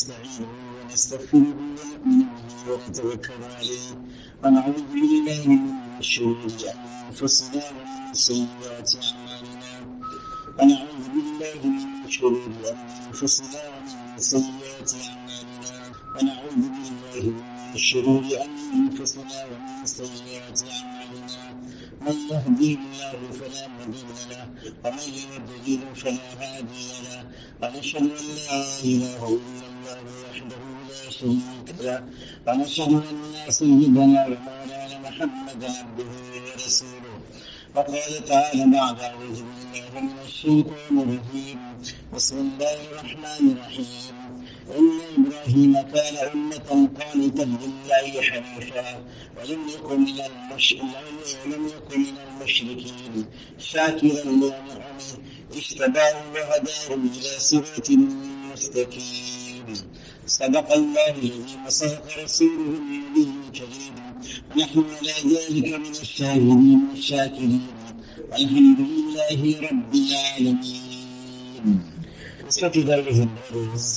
ونستعينه ونستغفره ونؤمن به ونتوكل عليه ونعوذ بالله من شرور أنفسنا ومن سيئات أعمالنا. ونعوذ بالله من شرور أنفسنا ومن سيئات أعمالنا. ونعوذ بالله من شرور أنفسنا ومن سيئات أعمالنا. من يهديه الله فلا مضل له ومن يضلل فلا هادي له ونشهد أن لا إله إلا الله وحده لا شريك له ونشهد أن سيدنا ومولانا محمدا عبده ورسوله. وقال تعالى بعد أعوذ بالله من الشيطان الرجيم. بسم الله الرحمن الرحيم. إن إبراهيم كان أمة قانتا لله حنيفا ولم يكن من ولم يكن من المشركين. شاكرا لنعمه اجتباه وهداه إلى صراط مستقيم. صدق الله الذي وصدق رسوله النبي الكريم. ونحن على ذلك من الشاهدين والشاكرين. والحمد لله رب العالمين. Respected elders and brothers,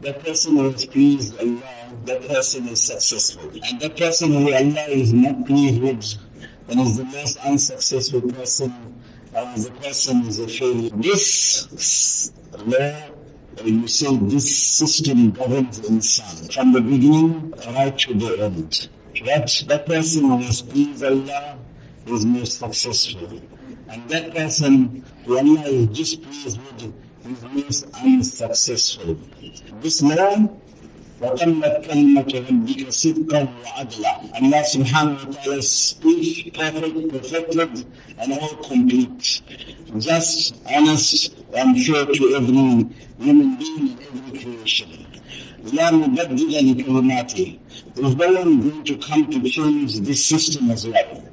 the person who is pleased Allah, the person is successful. And the person who Allah is not pleased with, and is the most unsuccessful person, and the person is a failure. This law, or you say this system governs insan from the beginning right to the end. That the person who is pleased Allah is most successful. And that person who Allah is displeased with is most unsuccessful. This law وتمت كلمة ربك صدقا وعدلا Allah subhanahu wa ta'ala's speech perfect, perfected and all complete. Just, honest and fair to every human being and every creation. لا مبدل لكلماته. There's no one going to come to change this system as well.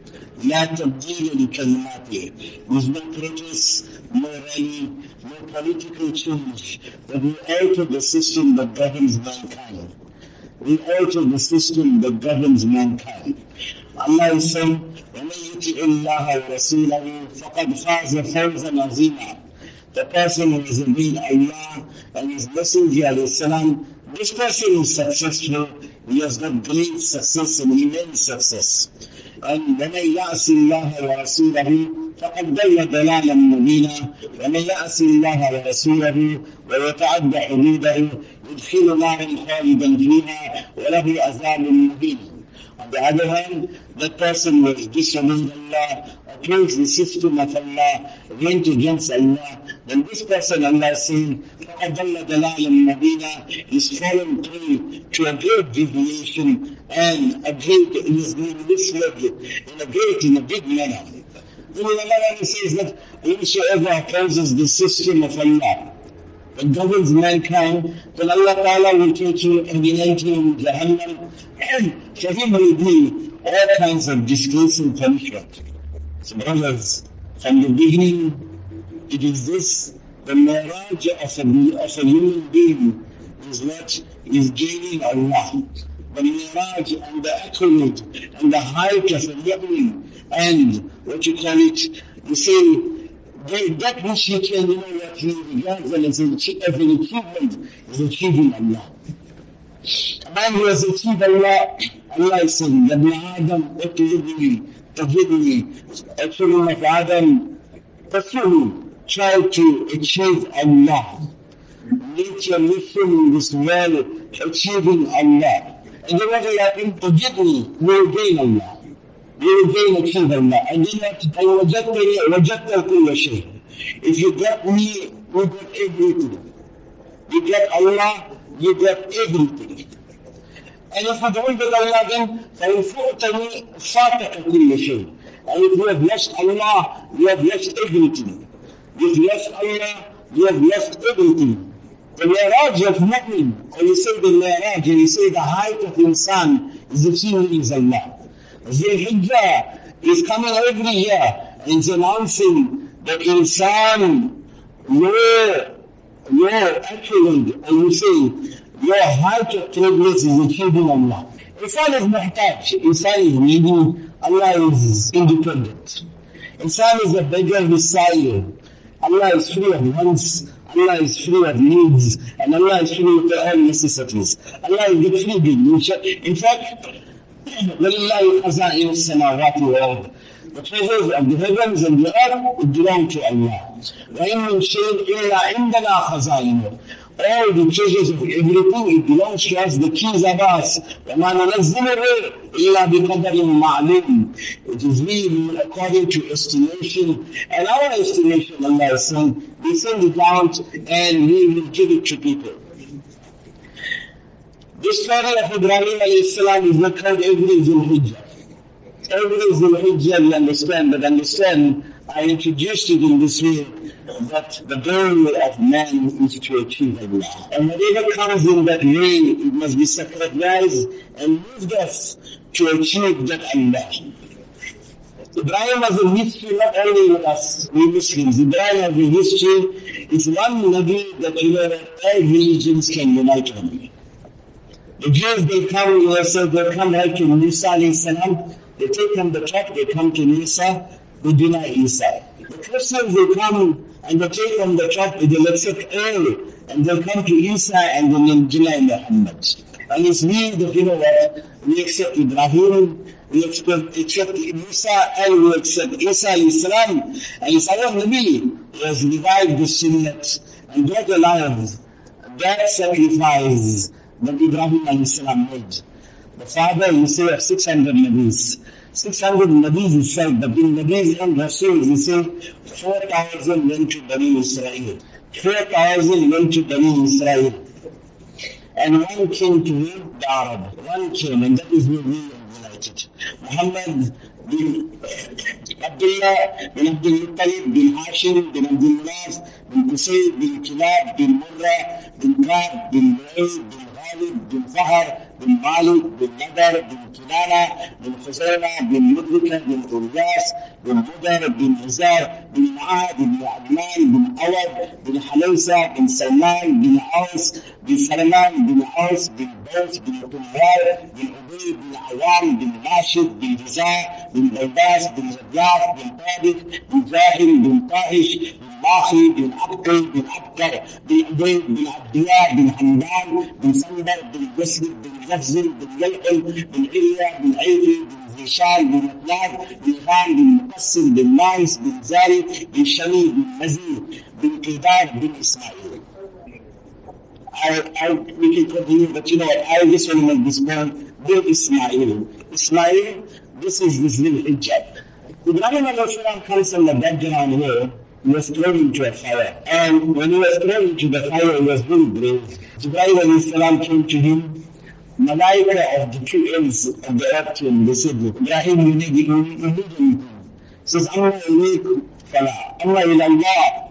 لا تبديل لكلماته There's no protest, no rally, no political change, but we alter the system that governs mankind. We alter the system that governs mankind. Allah is saying, وَمَن يُطِعِ اللَّهَ وَرَسُولَهُ فَقَدْ فَازَ فَوْزًا عَظِيمًا The person who has obeyed Allah and His Messenger, alayhi salam, this person is successful. He has got great success and immense success. ومن يعص الله ورسوله فقد ضل ضلالا مبينا ومن يعص الله ورسوله ويتعدى حدوده يدخل نارا خالدا فيها وله عذاب مهين. On the other hand, that person was disobeyed Allah, opposed the system of Allah, went against Allah, then this person, Allah is saying, فَأَضَلَّ دَلَالًا مُبِينًا is fallen through to a great deviation and a great, he is being misled in a great, in a big manner. Then Allah says that whosoever opposes the system of Allah, that governs mankind, then Allah Ta'ala will take you and unite you in Jahannam, and for him will be all kinds of disgraceful punishment. So brothers, from the beginning, it is this, the mi'raj of a, of a human being is what is gaining Allah The mirage and the accolade and the height of a mu'min and what you call it, you say, that which he can, you know, what he regards as an, as an achievement is achieving Allah. A man who has achieved Allah, Allah is saying, Ya ibn Adam, اطلبني تجدني children of Adam, pursue try to achieve Allah. Make your mission in this world achieving Allah. عندما يقين تجدني ويجيننا ويجين كيدنا عندما وجدتني وجدت كل شيء If you got me, you got everything. You got Allah, you got everything. And if you don't get Allah then, then فأنفقتني فاتك كل شيء. And if you have left Allah, you have left everything. If you have left Allah, you have left everything. The Mi'raj of Mu'min, when you say the Mi'raj, you say the height of insan is achieving is Allah. Zul Hijjah is coming every year and is announcing that insan, your, your accolade, and you say, your height of progress is achieving Allah. Insan is muhtaj, insan is needy, Allah is independent. Insan is a beggar silent. Allah is free of wants, Allah is free of needs, and Allah is free of all necessities. Allah is the free being. In fact, وَلِلَّهِ خَزَائِنُ السَّمَاوَاتِ وَالْأَرْضِ The treasures of the heavens and the earth belong to Allah. وَإِن مِّن شَيْءٍ إِلَّا عِندَنَا خَزَائِنُهُ all the treasures of everything, it belongs to us, the keys of us. It is we according to estimation. And our estimation, Allah is saying, we send it out and we will give it to people. The story of Ibrahim salam is not told every Zulhijjah. Every Zulhijjah we understand, but understand I introduced it in this way, that the goal of man is to achieve Allah. And whatever comes in that way, it must be sacrificed and moved us to achieve that Allah. Ibrahim has a history not only with us, we Muslims. Ibrahim has a history. It's one Nabi that you know that all religions can unite on. The Jews, they come, you know, so they come like to Musa they take from the top, they come to Musa, deny Isa. The Christians, they come and they take from the top, they'll accept all, and they'll come to Isa and then deny Muhammad. And it's me that, you know what, we accept Ibrahim, we accept, accept Musa, and we accept Isa alayhi salam, and it's our Nabi who has revived the Sunnat and brought alive that sacrifice that Ibrahim alayhi salam made. The father, you say, of 600 Nabis. 600 Nabis is said, but in Nabis and Rasuls, you say, 4,000 went to Bani Israel. 4,000 went to Bani Israel. And one came to the Arab. One came, and that is where we united. Muhammad bin Abdullah bin Abdul Muttalib bin Hashim bin Abdul Manaf bin Qusay bin Kilab bin Murrah bin Kab bin Lu'ay bin Ghalib bin Fahar بن مالك بن نضر بن كنانة بن خزيمة بن مدركة بن إلياس بن مدر بن نزار بن معاذ بن عدنان بن أود بن حليسة بن سلمان بن عوس بن سلمان بن عوس بن بوس بن طلال بن أبي بن عوام بن راشد بن جزاء بن بيباس بن زبياف بن ثابت بن جاهل بن طاهش بن ماخي بن عبقي بن عبقر بن عبيد بن عبد الله بن حمدان بن سندر بن جسر بن غفزل بن يلقل بن عليا بن عيفي بن زيشان بن مطلاب بن غام بن مقصر بن مايس بن زاري بن شمي بن مزيد بن قيدار بن إسماعيل I, I, we can continue, but you know what? I just want to make this point. Bill Ismail. Ismail, this is this little hijab. Ibrahim al comes from the background here. He was thrown into a fire. And when he was thrown into the fire, he was very brave. Jibreel alayhi came to him. Malaika of the two ends of the earth to him. They said, Ibrahim, you need, you need, you need anything. says, Allah Allah.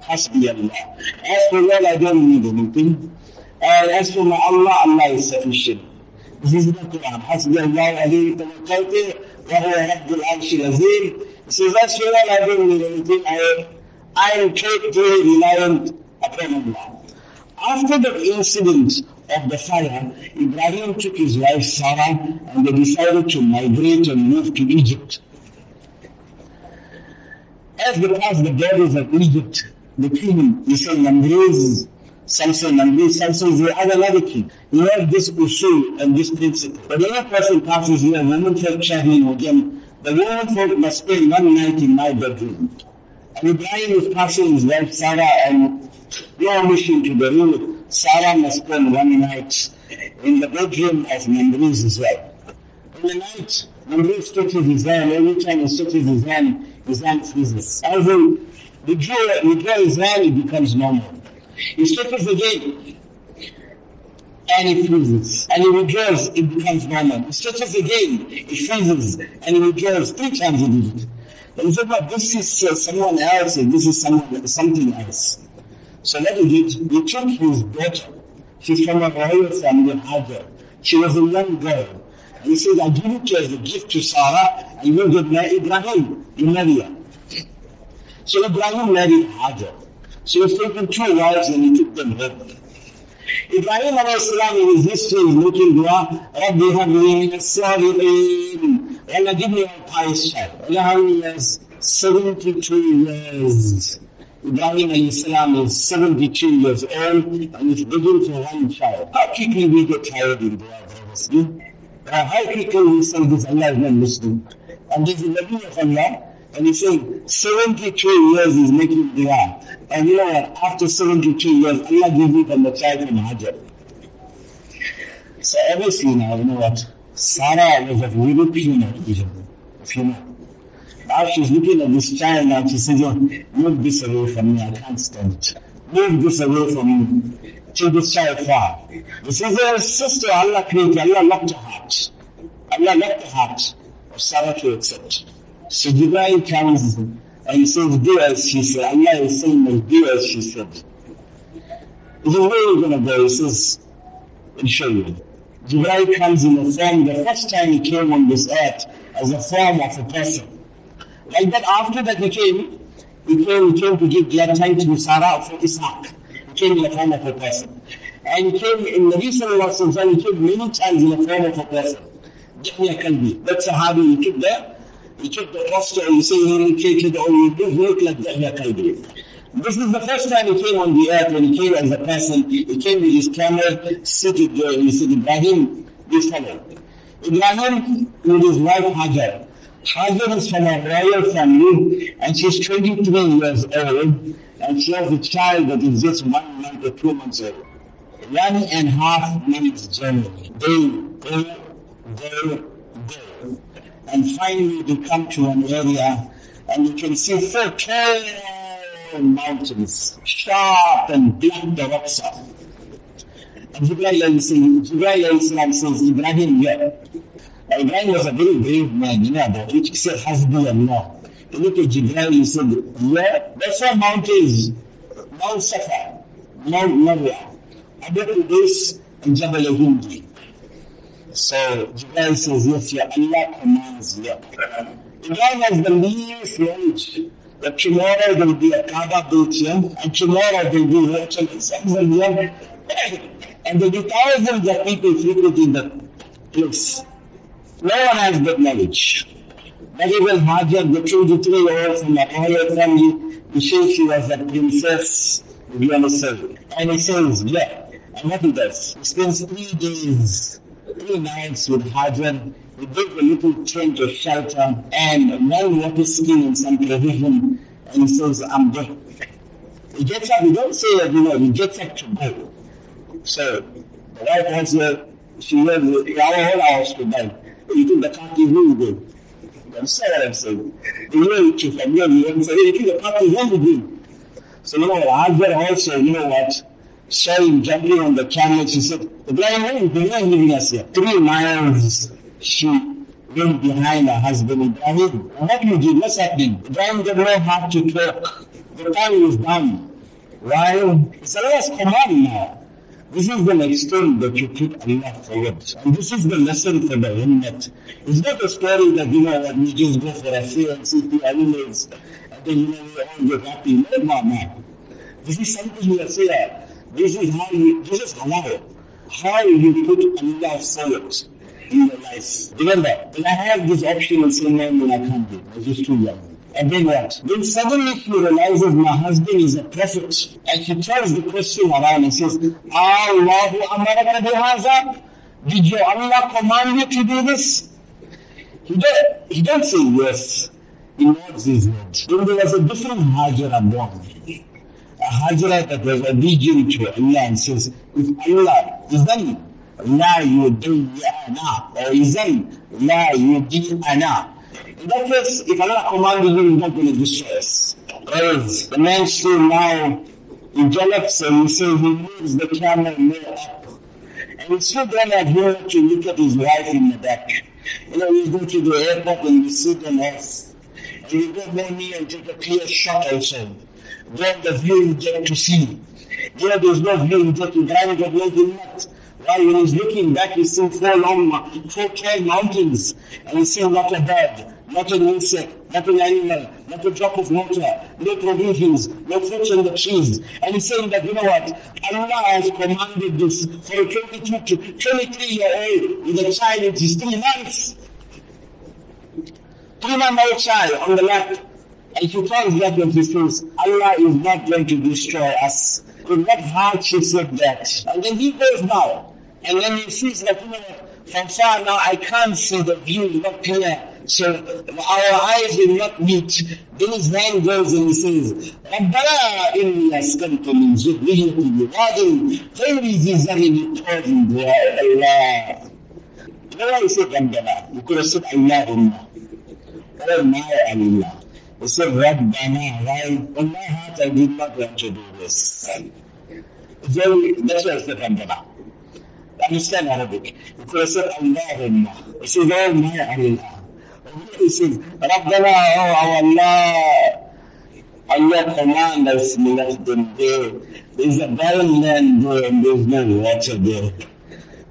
As for I don't need anything. And as for my Allah, Allah is sufficient. This is the Quran. Hasbi Allah wa huwa rabbul arshil azim. Says, as for I don't need anything, I I am totally reliant upon Allah. After the incident of the fire, Ibrahim took his wife Sarah and they decided to migrate and move to Egypt. As they passed the borders of Egypt, the king, he said, Namrez, Samson this, Samson is the other king. He had this usul and this principle. But when a person passes here, women folk traveling with the women folk must spend one night in my bedroom. And Ibrahim is passing his wife Sarah and no mission to the room. Sarah must spend one night in the bedroom of Namruz as well. In the night, Namruz stretches his hand. Every time he stretches his hand, hand freezes. As in, the draw, the hand, it becomes normal. He stretches again, and it freezes. And he withdraws, it becomes normal. He stretches again, it freezes, and he withdraws. Three times it. And he said, but this is uh, someone else, and this is someone, something else. So what he did, he took his daughter. She's from a royal family, Hajar. She was a young girl. He said, I give it as a gift to Sarah, and you get Ibrahim. You marry her. So Ibrahim married Hajar. So he was taking two wives and he took them home. Ibrahim alayhi in his history is making dua, Rabbi habli min as-salihin. Allah give me a pious child. Allah years? 72 years. Ibrahim salam is 72 years old and he's begging for one child. How quickly we get tired in dua? Uh, how quickly we say this, Allah is not listening. And there's a Nabi of Allah and he's saying 72 years he's making dua. And you know what? After 72 years, Allah gives me from the child from Hajar. So obviously now, you know what? Sarah was of European origin, if you know. Now she's looking at this child and she says, oh, move this away from me, I can't stand it. Move this away from me. Take this child far. He says, oh, sister, Allah created, Allah locked her heart. Allah locked the heart of Sarah to accept. So Jibreel comes and says, do as she said. Allah is saying, do as she said. He says, where are you going to go? He says, I'll show you. Jibreel comes in a form, the first time he came on this earth, as a form of a person. Like that, after that he came, he came, he came to give glad tidings to Sarah for Ishaq. Came in the form of a person. And came in the and he came many times in the form of a person. Jahmiya Kalbi. That Sahabi, he took there, he took the posture and he said he indicated or he did look like Jahmiya Kalbi. This is the first time he came on the earth when he came as a person. He came with his camel, seated there, uh, and he said, Ibrahim, this fellow. Ibrahim with his wife Hajar. Hajar is from a royal family and she's 23 years old and she has a child that is just one month or two months old. One and a half minutes journey. They go, go, go. And finally they come to an area and you can see four tall mountains, sharp and black the rocks are. And Jibreel says, Ibrahim, yeah. Ibrahim was a very brave man, you know it. He said, Hasbi Allah. He looked at Jibreel he said, yeah, that's mountains. Mount Safa, Mount Marwa, Abu Qudus, and Jabal Hindi. So Jibreel says, yes, your Allah commands you. Ibrahim has the least knowledge that tomorrow there will be a Kaaba built here, and tomorrow there will be virtual exams here, and there will be thousands of people frequenting the place. No one has that knowledge. Not even Hajar, the 23-year-old from a royal family, he says she was a princess, you understand? And he says, yeah. And what he does, he spends three days three nights with Hajar. He built a little tent of shelter and one water skin and some provision. And he says, I'm there. He gets up, he don't say that, you know, he gets up to go. So the wife also, she was our whole house to die. You took the car to who go? What I'm. The way you you say, you the car to who go? So you know, Hajar also, you know what? saw him jumping on the camel. She said, Ibrahim, where is Ibrahim leaving us here? Three miles she went behind her husband Ibrahim. What you did? What's happening? Ibrahim didn't know how to talk. The time was done. Why? It's Allah's command now. This is the extent that you put Allah forward. And this is the lesson for the ummah. It's not a story that, you know, we just go for a few and see the animals and then, you know, we all get happy. No, no, no. This is something we are saying. This is how you, this is halal. How you put Allah forward in your life. Remember, when I have this option of saying, no, I can't do it. I was just too young. And then what? Then suddenly she realizes my husband is a prophet. And she turns the question around and says, Allahu amaraka bihaza? Did your Allah command you to do this? He don't, he don't say yes. He nods his head. Then there was a different Hajra born. A Hajra that was obedient to Allah and says, if Allah isn't لا يضيعنا or isn't لا يضيعنا in That case, if Allah commanded you, He's not going to destroy us. Because the man still now develops and he says he moves the camera more up. And he's still to have to look at his wife in the back. You know, we go to the airport and we sit them off. And we go near and take a clear shot also. Then the view you get to see. There there's no view, you get to drive it away the net. When he's looking back, he's seeing four long, four tall mountains, and he's seeing not a bird, not an insect, not an animal, not a drop of water, no provisions, no fruits on the trees. And he's saying that, you know what? Allah has commanded this for a 22 to 23 year old with a child, is three months. Three month old child on the lap. And she turns back and she says, Allah is not going to destroy us. In what heart she said that. And then he goes now. And then he sees that, you know, from far now I can't see the view, not clear. So our eyes will not meet. Then his man goes and he says, ربنا إني أسكنت من ذريتي بواد غير ذي زرع طول دعاء الله. Why he said ربنا? You could have said اللهم. Or my Allah. He said ربنا. Why? Allah I did not want to do this. Very, that's why I said ربنا. Understand Arabic. You could have said Allahumma. He says, oh my Allah. He says, ربنا oh Allah. Allah command us to let them there. There's a barren land there and there's no water there.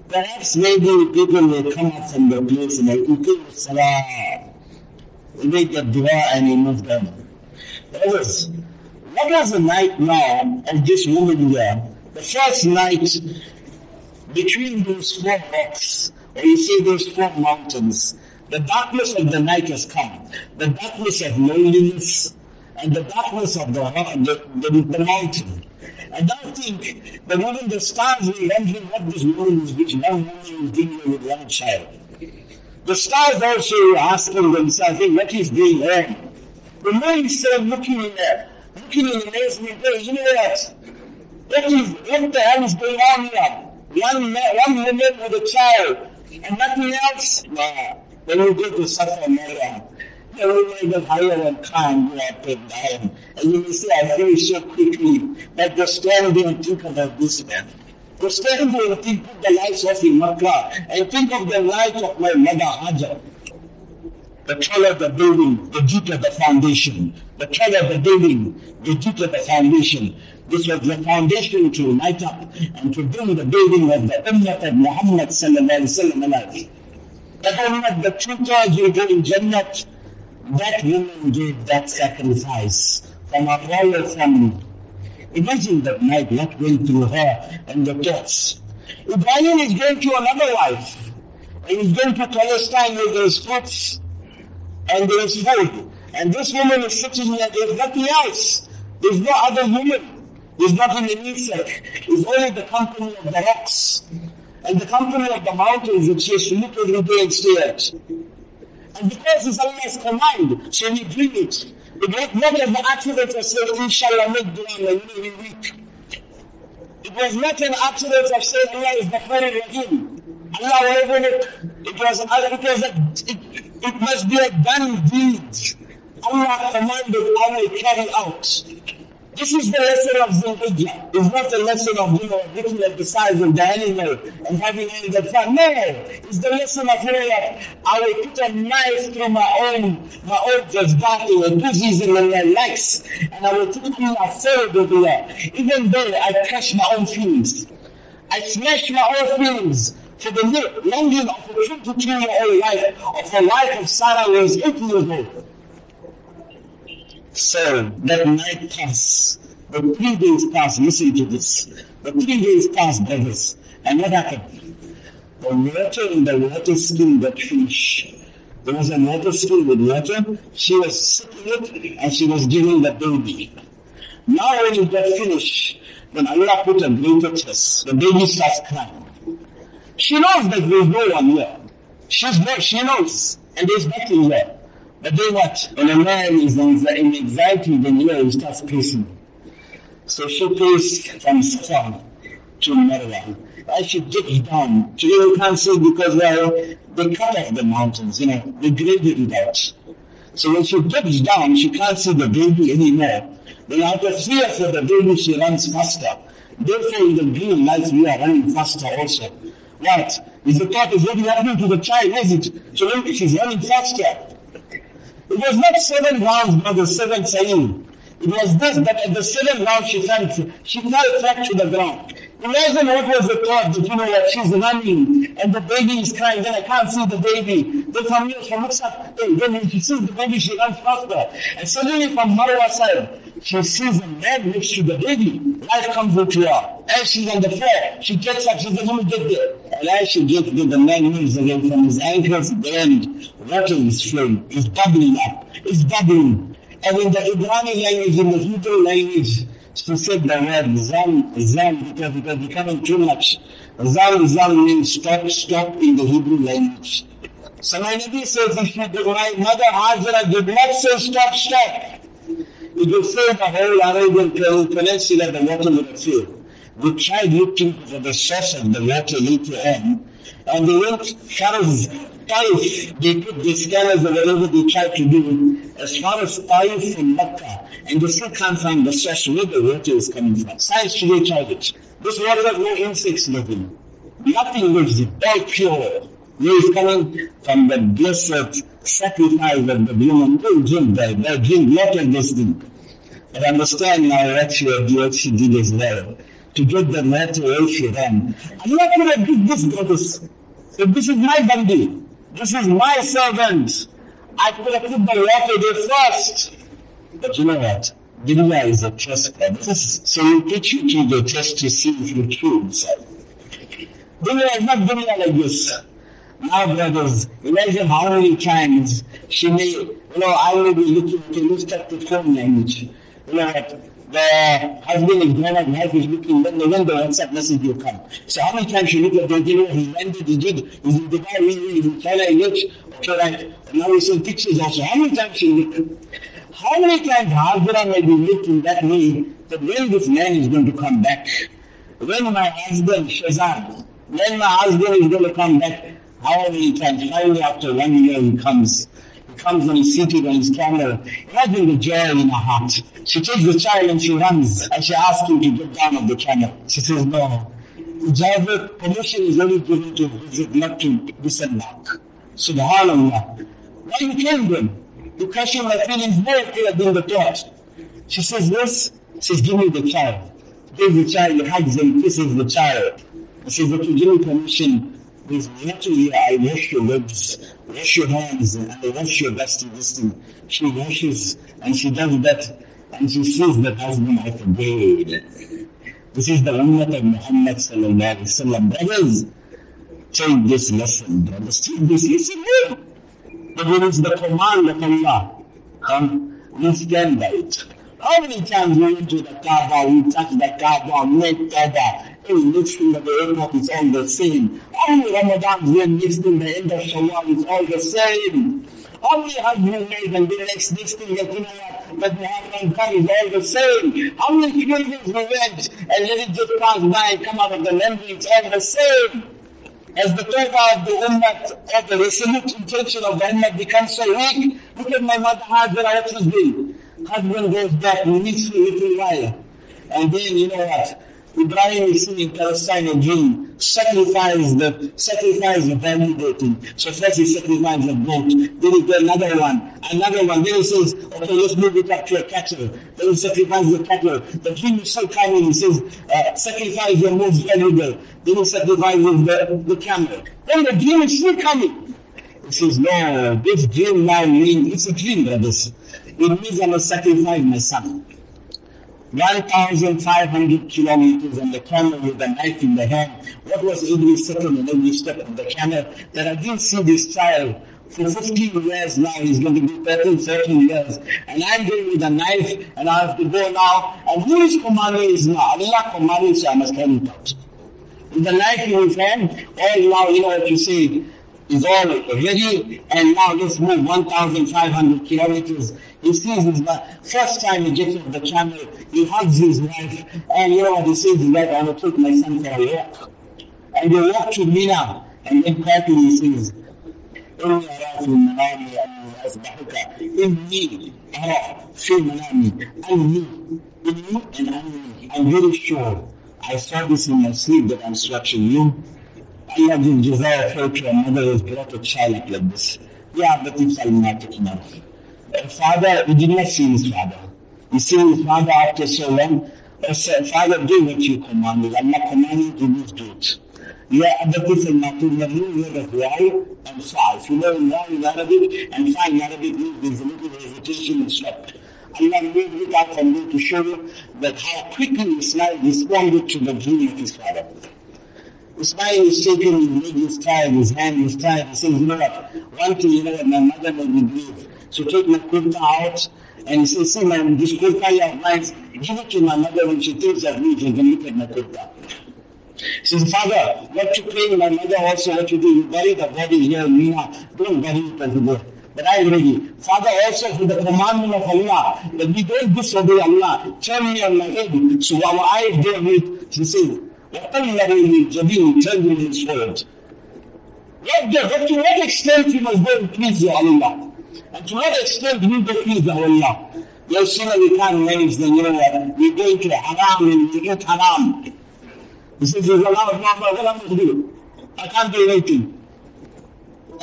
Perhaps maybe people will come out from the place and they will do salah. They make a dua and they move them. Brothers, what was the night now of this woman here? The first night between those four rocks, or you say those four mountains, the darkness of the night has come. The darkness of loneliness and the darkness of the, the, the, the mountain. And I think that even the stars were wondering what this woman is doing, one woman is doing with one child. The stars also asking themselves, hey, what is going on? The moon is still looking in there, looking in the amazement, hey, you know what? What, is, what the hell is going on here? One, one woman with a child and nothing else? Nah. When you go to Safa Marwa, everywhere the higher and calm go up and down. And you will see I finish so quickly that just stand and think about this man. Just stand and think of the lights of Makkah and think of the life of my mother Hajar. the taller of the building, the deeper the foundation. The taller of the building, the deeper the foundation. This was the foundation to light up and to bring the building of the Ummah of Muhammad sallallahu alaihi wasallam alive. The Ummah, the thirds will go in Jannat. That woman gave that sacrifice from her royal family. Imagine that night what went through her and the thoughts. Ibrahim is going to another wife. And he's going to Palestine with there's fruits and is food. And this woman is sitting here, there's nothing else. There's no other woman. There's nothing in Isaac. It's only the company of the rocks and the company of the mountains that she has to look every day and stare at. And because it's Allah's command, so we bring it. It was not the accident of saying, Inshallah, make dua every week. It was not an accident of saying Allah is the Khari Rahim. Allah will overlook. It was, it was a, it, it must be a done deed. Allah commanded, I will carry out. This is the lesson of Zulhijjah. It's not the lesson of, you know, looking at the size of the animal and having any that fun. No, it's the lesson of, you know, that I will put a knife through my own, my own just jazbati and diseases and my legs, and I will put in a third over there. Even though I crush my own feelings. I smash my own feelings for the longing of a 22 year old life, of a life of Sarah was 8 years old. So that night passed. The three days passed. Listen to this. The three days passed, brothers. And what happened? The water in the water skin got finished. There was a water skin with water. She was sipping it and she was giving the baby. Now when it got finished, then Allah put a greater test. The baby starts crying. She knows that there's no one here. She's not, she knows. And there's nothing here. But then what? When a man is in anxiety, then you he starts pacing. So she paced from Safa to Marwa. As she digs down, today you can't see because well, they cut off the mountains, you know, they graded it. So when she digs down, she can't see the baby anymore. Then out of fear for the baby, she runs faster. Therefore, in the green light, we are running faster also. What? Is the thought is what happening to the child, is it? So maybe she's running faster. It was not seven rounds, but the seventh saying. It was this that at the seventh round she fell, she fell flat to the ground. Imagine what was the thought that you know that she's running and the baby is crying, then I can't see the baby. Then from she looks up, then she sees the baby, she runs faster. And suddenly from Marwa side, she sees a man next to the baby. Life comes into her. As she's on the floor, she gets up, she says, let me get there. And as she gets there, the man moves again from his ankles end. Water is flowing, it's bubbling up, it's bubbling. And in the Ibrani language, in the Hebrew language, she said the word zam, zam, because it was becoming too much. Zam, zam means stop, stop in the Hebrew language. So my Nabi says, if you, my mother Hajra did not say stop, stop, it would fill the whole Arabian peninsula, the water would have filled. We tried looking for the source of the water later on, and they went as Taif, they put the scanners or whatever they tried to do, as far as Taif and Mecca, and they still can't find the source where the water is coming from. Science today tried it. This water has no insects living. Nothing lives it, all pure. Where is coming from the blessed sacrifice of the human. Don't drink that. They drink lot of this thing. But understand now what she, what she did as well. To get the matter away from them. I'm not going to give this brothers. So this is my bandi. This is my servant. I could have put the water there first. But you know what? Dunya is a test this. So we put you to the test to see if you're true inside. Dunya is not dunya like this. Now, brothers, imagine how many times she may, you know, I may be looking to lift up the phone language. You know? The husband is gone out, wife is looking, then the window WhatsApp message will come. So how many times she look at the you know, he landed, he did, he's in Dubai, he's in China, he looks, okay, right. And now we see pictures also. How many times she look? How many times Hajra may be looking that way that when this man is going to come back? When my husband, Shazan, when my husband is going to come back, how many times? Finally, after one year, he comes. He comes and he's seated on his camel. Imagine the joy in her heart. She takes the child and she runs and she asks him to get down off the camel. She says, no. Jabir, permission is only given to visit, not to disembark. Subhanallah. Why you killing them? The question my feelings more clear than the thought. She says, yes. She says, give me the child. Give the child, hugs and kisses the child. He says, okay, give me permission. With water here, I wash your legs, wash your hands, and I wash your dusty this. She washes and she does that and she sees that husband the bed. This is the ummah of Muhammad sallallahu alayhi wa sallam. Brothers, take this lesson, brothers. Take this. Listen But it's the command of Allah, um, we stand by it. How many times we went to the Kaaba, we touched the Kaaba, met Kaaba, in mixing at the end it's all the same. How many Ramadans we mixed in the end of Shawwal, it's all the same. How many Hajj we made and the next, next thing that you know that Muhammad come is all the same. How many pilgrims we went and let it just pass by and come out of the memory, it's all the same. As the tawbah of the ummah, of the resolute intention of the ummah becomes so weak, look at my mother Hajra, what she's doing. Husband goes back, we meet for a little while. And then, you know what? Ibrahim is seeing Palestine a dream. Sacrifice the sacrifice the validating. So first he sacrifices a goat. Then he does another one, another one. Then he says, okay, let's move it up to a cattle. Then he sacrifices the cattle. The dream is so coming. He says, uh, sacrifice your most valuable. Then he sacrifices the, the camel. Then the dream is still coming. He says, no, this dream now means, it's a dream, brothers. It means I must sacrifice my son. 1,500 kilometers on the camel with a knife in the hand. What was every second and every step of the camel? That I didn't see this child for 15 years now, he's going to be 13, 13 years. And I'm going with a knife and I have to go now. And who is commanding is now? Allah commanding, so I must carry it out. With the knife in his hand, all now, you know what you say, is all ready. And now let's move 1,500 kilometers he sees his wife. First time he gets off the camel, he hugs his wife, and you know what he says? He's like, I will take my son for a walk. And they walk to Mina, and then quietly he says, إني أرى في المنام أني أصبحك إني أرى في منامي أني إني and أني I'm very sure I saw this in my sleep that I'm stretching you. Allah gives Jazaya for to a mother who's brought a child like this. Yeah, but it's not enough Father, we did not see his father. We see his father after so long. I said, Father, do what you command me. I'm not commanding you, just do it. Yeah, other people not to know you know why and fa. If you learn why in Arabic and find in Arabic means there's a little hesitation and slept. Allah made it out from there to show you that how quickly Ismail responded to the dream of his father. Ismail is shaking his leg, his tired, his hand, his tied. He says, you know what, one thing you know that my mother made me believe So take my kurta out and he says, see, my, this kurta you have mine, give it to my mother when she thinks of me, she can look at my kurta. He says, Father, what you pay my mother also, what you do, you bury the body here in Mina, don't bury it over there. But I ready. Father, also for the commandment of Allah, that we don't disobey Allah, turn me on my head, so our eyes don't meet. He says, وَقَلَّهُ لِلْجَبِينِ Tell me his word. What, the, to what extent you must go and please your Allah? And to what extent believe that Allah? You'll see that we can't manage the you what? We go into haram and we eat haram. He says, there's a lot of number, what am I to do? I can't do anything.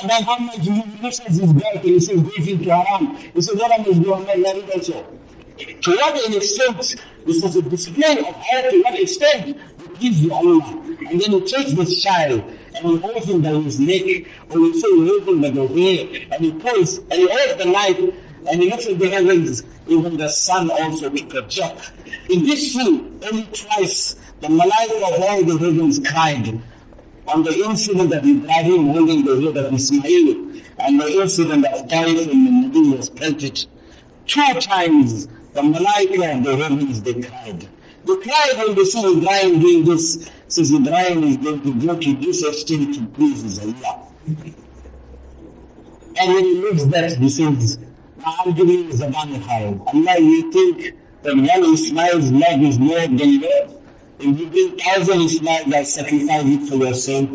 And then how much he listens his back and he says, go into haram. He says, what am I to do? I'm not. To what extent, this is a display of how to what extent we please Allah. And then he takes this child and he holds him by his neck, or he say he holds him by the hair, and he pulls, and he holds the knife, and he looks at the heavens. Even the sun also took a joke. In this scene, only twice, the malaika of all the heavens cried on the incident of Ibrahim holding the head of Ismail, and the incident of Taif when the Nabi was planted. Two times, the malaika of the heavens, they cried. They cried when they saw Ibrahim doing this, says Ibrahim is going to go to this extent to please Allah. And when he looks back, he says, I'm giving you Zabani Khair. Allah, you think that one Ismail's love is more than yours? If you bring thousand Ismail that sacrifice it for your sake,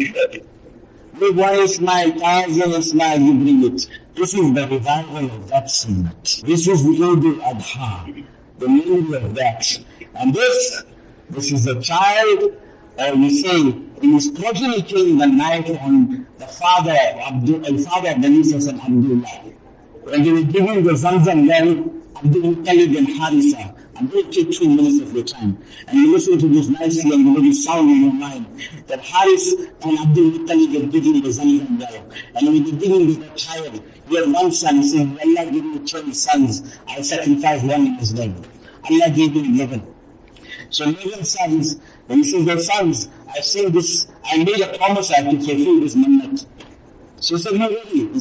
with one Ismail, thousand Ismail, you bring it. This is the revival of that sunnat. This is the Eid al-Adha, the meaning of that. And this, this is a child or you say he is progeniting the knife on the father, Abdul, the father of the and Abdullah. When they were giving the Zamzam well, Abdul Muttalib I'm going to take two minutes of your time. And you listen to this nicely and you will sound in your mind that Haris and Abdul Muttalib are digging the Zamzam well. And when they're digging, they got tired. He had one son, he said, Allah give me 10 sons, I'll sacrifice one in his name. Allah gave me 11. So 11 sons, when he says, their sons, I say this, I made a promise I have to fulfill this manat. So he said, no, really? He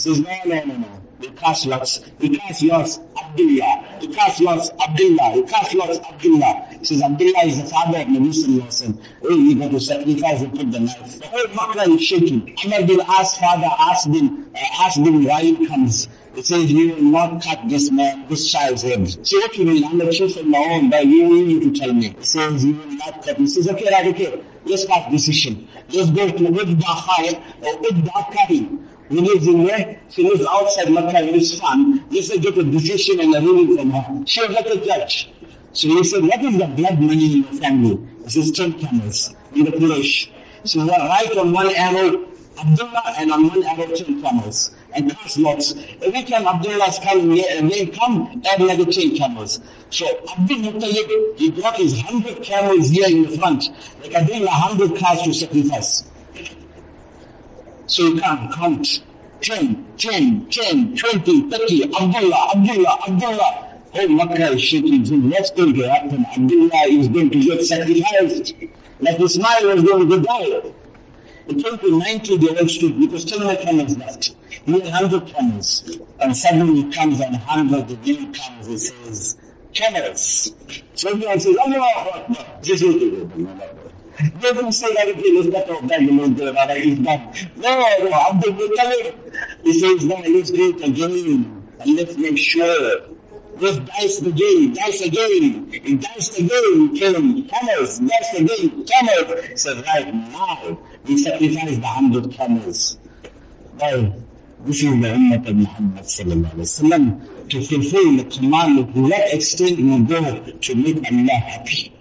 says, no, no, no, no. He cast lots. He cast lots, Abdullah. He cast lots, Abdullah. He cast lots, Abdullah. He says, Abdullah is the father of Nabi Sallallahu. Oh, you got to sacrifice and put the knife. The whole Makkah is shaking. Amr bin As father asked him, uh, asked him why he comes. He says, you will not cut this man, this child's head. So you mean? I'm the chief of my own, but you need to tell me. He says, you will not cut. He says, okay, right, okay. Let's make decision. Let's go to Ibda Khalid or Ibda Karim. He lives in where? She lives outside Makkah with his son. Let's get a decision and a ruling from her. She was like a judge. So he said, what is the blood money in your family? He says, 10 camels in the Quraysh. So right on one arrow, Abdullah, and arrow, 10 camels. And cast lots. Every time Abdullah's and they come, add another 10 camels. So Abdul Muttalib, he brought his 100 camels here in the front. Like I bring 100 cars to sacrifice. So you can count 10, 10, 10, 20, 30, Abdullah, Abdullah, Abdullah. Whole Makkah is shaking, what's going to happen? Abdullah is going to get sacrificed. Like Ismail was going to die. It came to 90 the old street because 10 more camels left. He had 100 camels. And suddenly he comes and 100 the new comes and says, camels. So everyone says, Allah Akbar. Just look at it. They don't say that if you look at the look at it, he's done. No, no, Abdul Muttalib. He says, no, let's do it again. And let's make sure. Let's dice the game, dice again, and dice the game, kill him, camels, dice game, camels. He said, right now, we sacrifice the hundred camels. Well, this is the ummah of Muhammad sallallahu alayhi wa to fulfill the command of what extent we go to make Allah happy.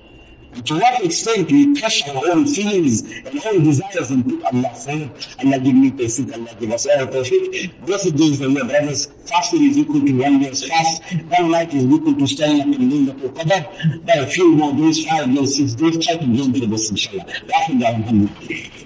To what extent we crush our own feelings and own desires and put Allah first. Allah give me tawfiq, Allah give us all tawfiq. Blessed days for your brothers. Fasting is equal to one day's fast. One night is equal to staying up in Laylatul Qadr. By a few more days, five days, six days, try to gain for this inshallah. Rahim Alhamdulillah.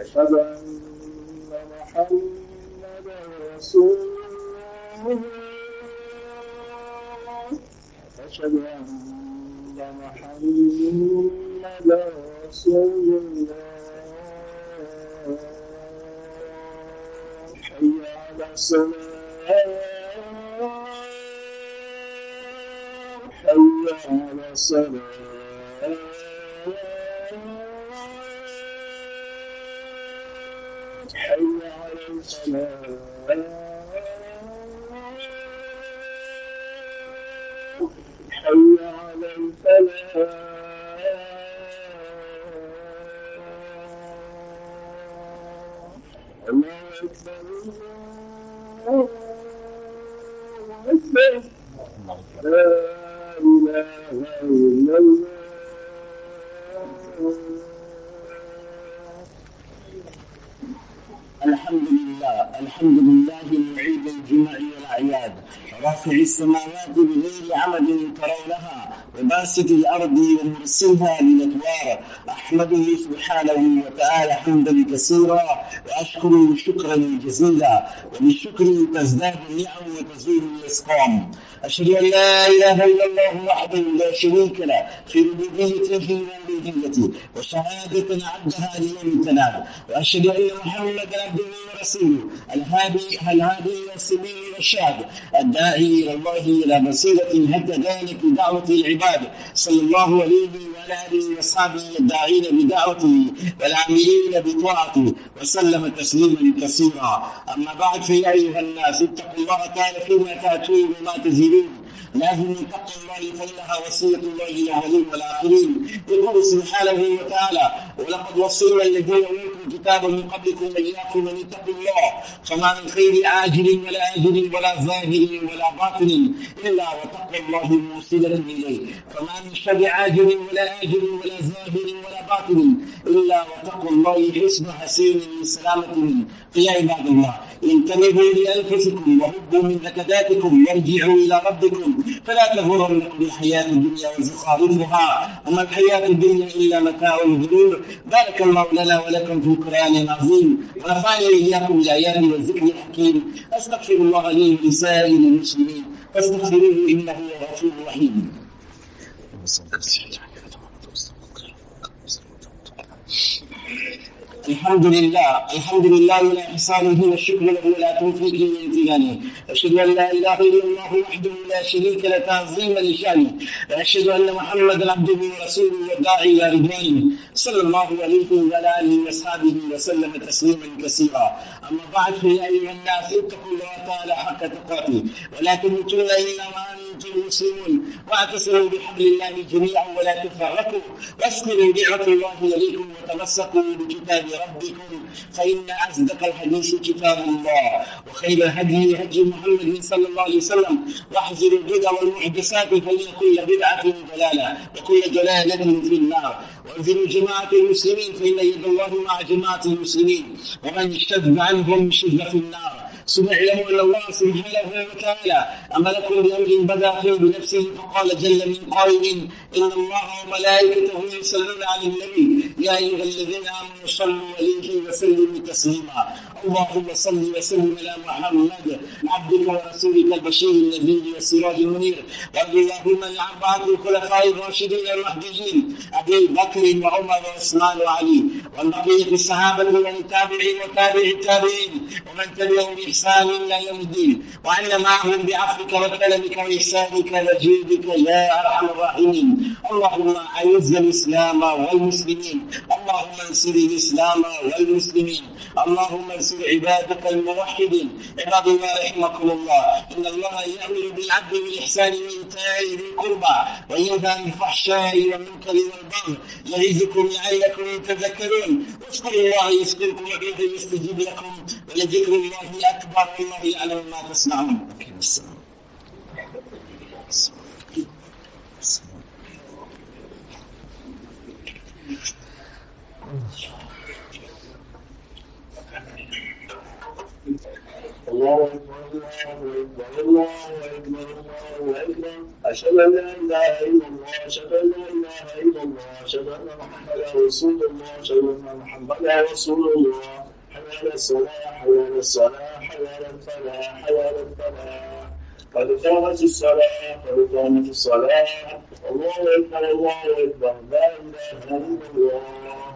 أشهد أن محمدا رسول الله. أشهد أن محمدا رسول الله. حي على الصلاة حي على الصلاة حي على الفلاح حي على الفلاح الله أكبر الله أكبر لا إله إلا الله الحمد الحمد لله معيد الجمع والأعياد. رافع السماوات بغير عمد ترونها وباسط الأرض ومرسلها للأدوار أحمده سبحانه وتعالى حمدا كثيرا. وأشكره شكرا جزيلا. وبالشكر تزداد النعم وتزول الإسقام. أشهد أن لا إله إلا الله وحده لا شريك له. في ربوبيته وألوهيته وشهادة عبدها ليوم تنال وأشهد أن محمدا عبده ورسوله. الهادي الهادي إلى السبيل الداعي إلى الله إلى بصيرة هدى ذلك بدعوة العباد. صلى الله عليه وعلى آله وأصحابه الداعين بدعوته والعاملين بطاعته وسلم تسليما كثيرا. أما بعد فيا أيها الناس اتقوا الله تعالى فيما تأتون وما تزيدون. لازم اتقوا الله فإنها وصية الله للأولين والآخرين يقول سبحانه وتعالى ولقد وصينا الذين أوتوا الكتاب من قبلكم وإياكم أن اتقوا الله فما من خير عاجل ولا آجل ولا ظاهر ولا باطن إلا وتقوى الله موصلا إليه. فما من شر عاجل ولا آجل ولا ظاهر ولا باطن إلا وتقوى الله حسن حسين من سلامة. فيا عباد الله انتبهوا لأنفسكم وهبوا من نكداتكم وارجعوا إلى ربكم فلا تغرنكم الحياة الدنيا وزخارفها وما الحياة الدنيا إلا متاع الغرور. بارك الله لنا ولكم في القرآن العظيم. ونفعني إياكم بالآيات والذكر الحكيم أستغفر الله لي ولسائر المسلمين. فاستغفروه إنه هو الغفور الرحيم الحمد لله الحمد لله ولا حصانه والشكر له ولا توفيقه وامتنانه. أشهد أن لا إله إلا الله وحده لا شريك له تعظيما لشانه. وأشهد أن محمدا عبده ورسوله والداعي إلى رضوانه. صلى الله عليه وعلى آله وأصحابه وسلم تسليما كثيرا. أما بعد فيا أيها الناس اتقوا الله تعالى حق تقاته. ولا تموتن إلا وأنتم مسلمون. واعتصموا بحبل الله جميعا ولا تفرقوا. واذكروا نعمة الله عليكم وتمسكوا بكتاب ربكم فإن أصدق الحديث كتاب الله وخير الهدي هدي محمد صلى الله عليه وسلم. واحذروا البدع والمحدثات فإن كل بدعة ضلالة وكل ضلالة في النار. وانزلوا جماعة المسلمين فإن يد الله مع جماعة المسلمين. ومن اشتد عنهم شد في النار. ثم اعلموا أن الله سبحانه وتعالى أمركم بأمر بدا فيه بنفسه فقال جل من قائل إن الله وملائكته يصلون على النبي. يا أيها الذين آمنوا صلوا عليه وسلموا تسليما. اللهم صل وسلم على محمد عبدك ورسولك البشير النبي والسراج المنير. وارض اللهم عن أربعة الخلفاء الراشدين المهديين أبي بكر وعمر وعثمان وعلي وعن بقيه الصحابه والتابعين وتابع التابعين ومن تبعهم بإحسان إلى يوم الدين. وعنا معهم بعفوك وكرمك وإحسانك وجودك يا أرحم الراحمين. اللهم أعز الإسلام والمسلمين. اللهم انصر الإسلام والمسلمين. اللهم انصر عبادك الموحدين. عباد الله رحمكم الله. إن الله يأمر بالعدل والإحسان وإيتاء ذي القربى وينهى عن الفحشاء والمنكر والبغي يعظكم لعلكم تذكرون. واذكروا الله يذكركم وبه يستجيب لكم. ولذكر الله أكبر. والله يعلم ما تصنعون. الله أكبر الله أكبر الله أكبر الله أكبر أشهد أن لا إله إلا الله أشهد أن لا إله إلا الله أشهد أن محمدا رسول الله أشهد أن محمدا رسول الله. على الصلاة على الصلاة على الفلاح على الفلاح. قد قامت الصلاة قد قامت الصلاة. الله أكبر الله أكبر. لا إله إلا الله.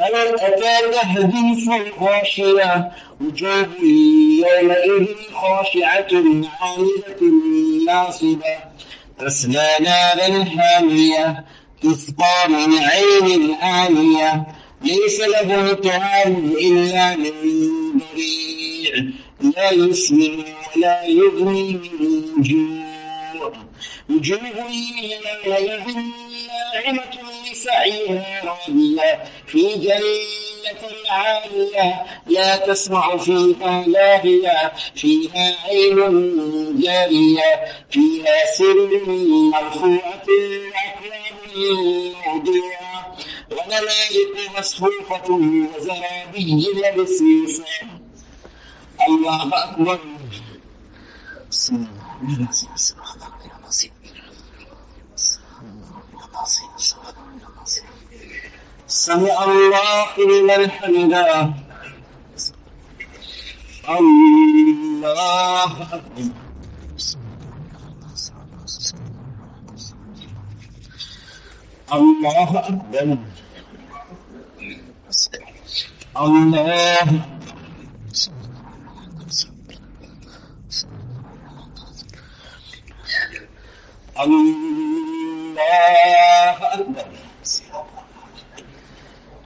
هل أتاك حديث الغاشية؟ وجوه يومئذ خاشعة عاملة ناصبة. تصلى نارا حامية تسقى من عين آنية. ليس له طعام إلا من ضريع لا يسمن ولا يغني من جوع. وجوه يومئذ ناعمة لسعيها راضية في جنة عالية لا تسمع فيها لاغية فيها عين جارية فيها سر مرفوعة وأكواب موضوعة ونمارق مصفوفة وزرابي مبثوثة الله أكبر بسم الله الرحمن الرحيم سمع الله لمن حمده. الله الله أكبر. الله الله أكبر.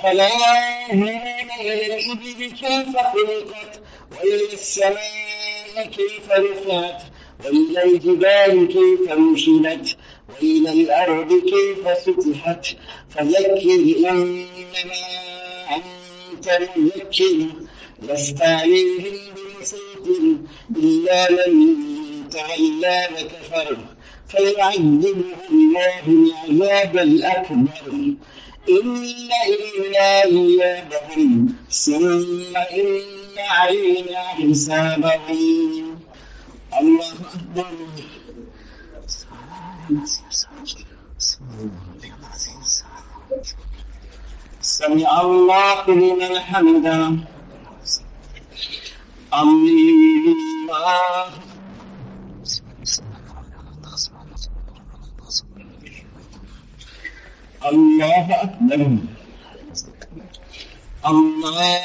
أفلا ينظرون إلى الإبل كيف خلقت وإلى السماء كيف رفعت وإلى الجبال كيف نشلت وإلى الأرض كيف سطحت. فذكر إنما أنت مذكر لست عليهم بمسيطر إلا من تولى وكفر. فيعذبه الله العذاب الأكبر. إن إلينا إيابهم ثم إن علينا حسابهم الله أكبر. سمع الله لمن حمده. الله الله أكبر. الله.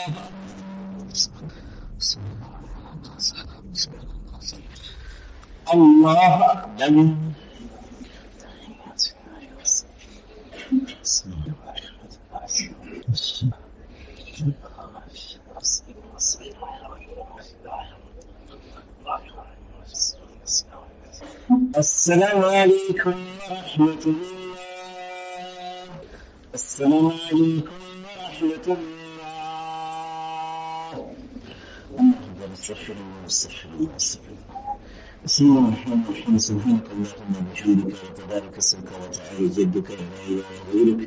الله أكبر. السلام عليكم ورحمة الله. السلام عليكم ورحمة الله. اللهم استغفر الله استغفر الله استغفر الله بسم الله الرحمن الرحيم. سبحانك اللهم وبحمدك وتبارك اسمك وتعالى جدك لا اله غيرك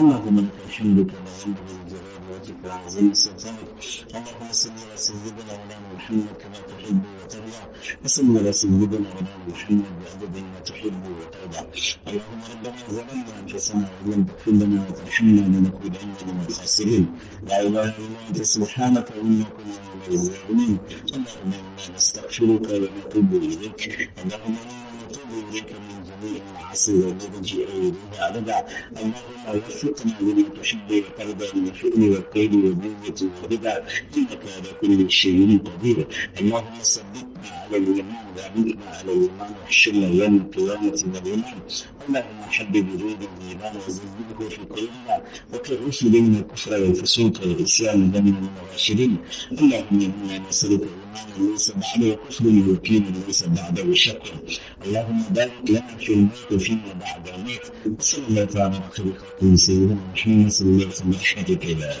اللهم لك الحمد كما ينبغي لجلال وجهك وعظيم سلطانك. اللهم صل على سيدنا مولانا محمد كما تحب وترضى. وصل على سيدنا مولانا محمد بعدد ما تحب وترضى. اللهم ربنا ظلمنا أنفسنا وإن لم تغفر لنا وترحمنا لنكونن من الخاسرين. لا إله إلا أنت سبحانك انا كنا من الظالمين. اللهم إنا نستغفرك ونتوب إليك. إليك اللهم نتوب إليك من جميع المعاصي والنبج أيدينا أبدا اللهم وفقنا لما تحب وترضى من الخير والخير والذمة والرضا إنك على كل شيء قدير اللهم ثبت على الايمان وامتنا على الايمان واحشرنا يوم القيامه من الايمان اللهم حبب الينا الايمان وزينه في قلوبنا وكره الينا الكفر والفسوق والعصيان ومن الراشدين اللهم أنا نسالك ايمانا ليس بعده كفر ويقينا ليس بعده شك اللهم بارك لنا في الموت فيما بعد الموت وصلى الله تعالى على خير خلقه سيدنا محمد صلى الله عليه وسلم برحمتك إلى